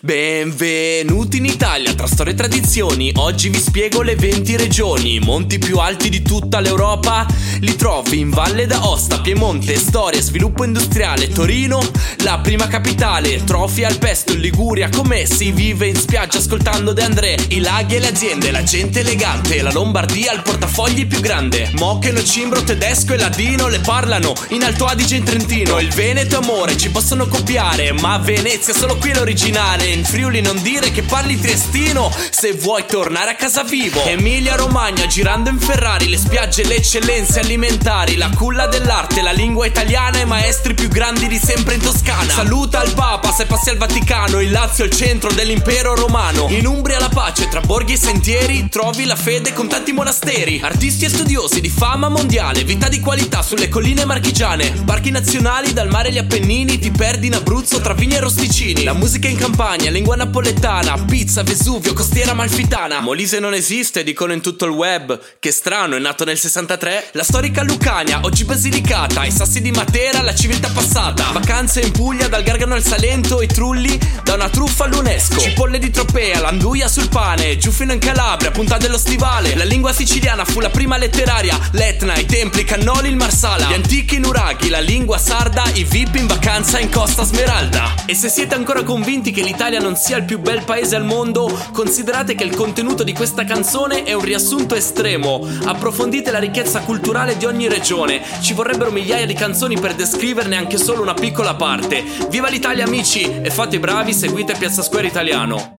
Benvenuti in Italia, tra storie e tradizioni. Oggi vi spiego le 20 regioni. Monti più alti di tutta l'Europa li trovi in Valle d'Aosta, Piemonte, storia, sviluppo industriale, Torino, la prima capitale, trofi al pesto in Liguria. Come si vive in spiaggia ascoltando De André, i laghi e le aziende, la gente elegante, la Lombardia il portafogli più grande. Mocheno, cimbro, tedesco e ladino le parlano in Alto Adige in Trentino. Il Veneto amore ci possono copiare, ma Venezia solo qui l'originale in Friuli non dire che parli triestino se vuoi tornare a casa vivo. Emilia Romagna girando in Ferrari, le spiagge, le eccellenze alimentari, la culla dell'arte, la lingua italiana e maestri più grandi di sempre in Toscana. Saluta al Papa se passi al Vaticano, il Lazio è il centro dell'impero romano. In Umbria la pace tra borghi e sentieri, trovi la fede con tanti monasteri. Artisti e studiosi di fama mondiale, vita di qualità sulle colline marchigiane, parchi nazionali dal mare agli Appennini, ti perdi in Abruzzo tra vigni e rosticini. La musica in campagna Campania, lingua napoletana, pizza, Vesuvio, costiera malfitana. Molise non esiste, dicono in tutto il web. Che strano, è nato nel 63. La storica Lucania, oggi Basilicata, i sassi di Matera, la civiltà passata. Vacanze in Puglia, dal Gargano al Salento, i trulli, da una truffa all'UNESCO. Cipolle di Tropea, l'anduia sul pane, giù fino in Calabria, punta dello stivale. La lingua siciliana fu la prima letteraria, l'Etna, i templi, i cannoli, il Marsala. Gli antichi nuraghi, la lingua sarda, i VIP in vacanza in Costa Smeralda. E se siete ancora convinti che l'Italia l'Italia non sia il più bel paese al mondo, considerate che il contenuto di questa canzone è un riassunto estremo. Approfondite la ricchezza culturale di ogni regione. Ci vorrebbero migliaia di canzoni per descriverne anche solo una piccola parte. Viva l'Italia amici e fate i bravi, seguite Piazza Square Italiano.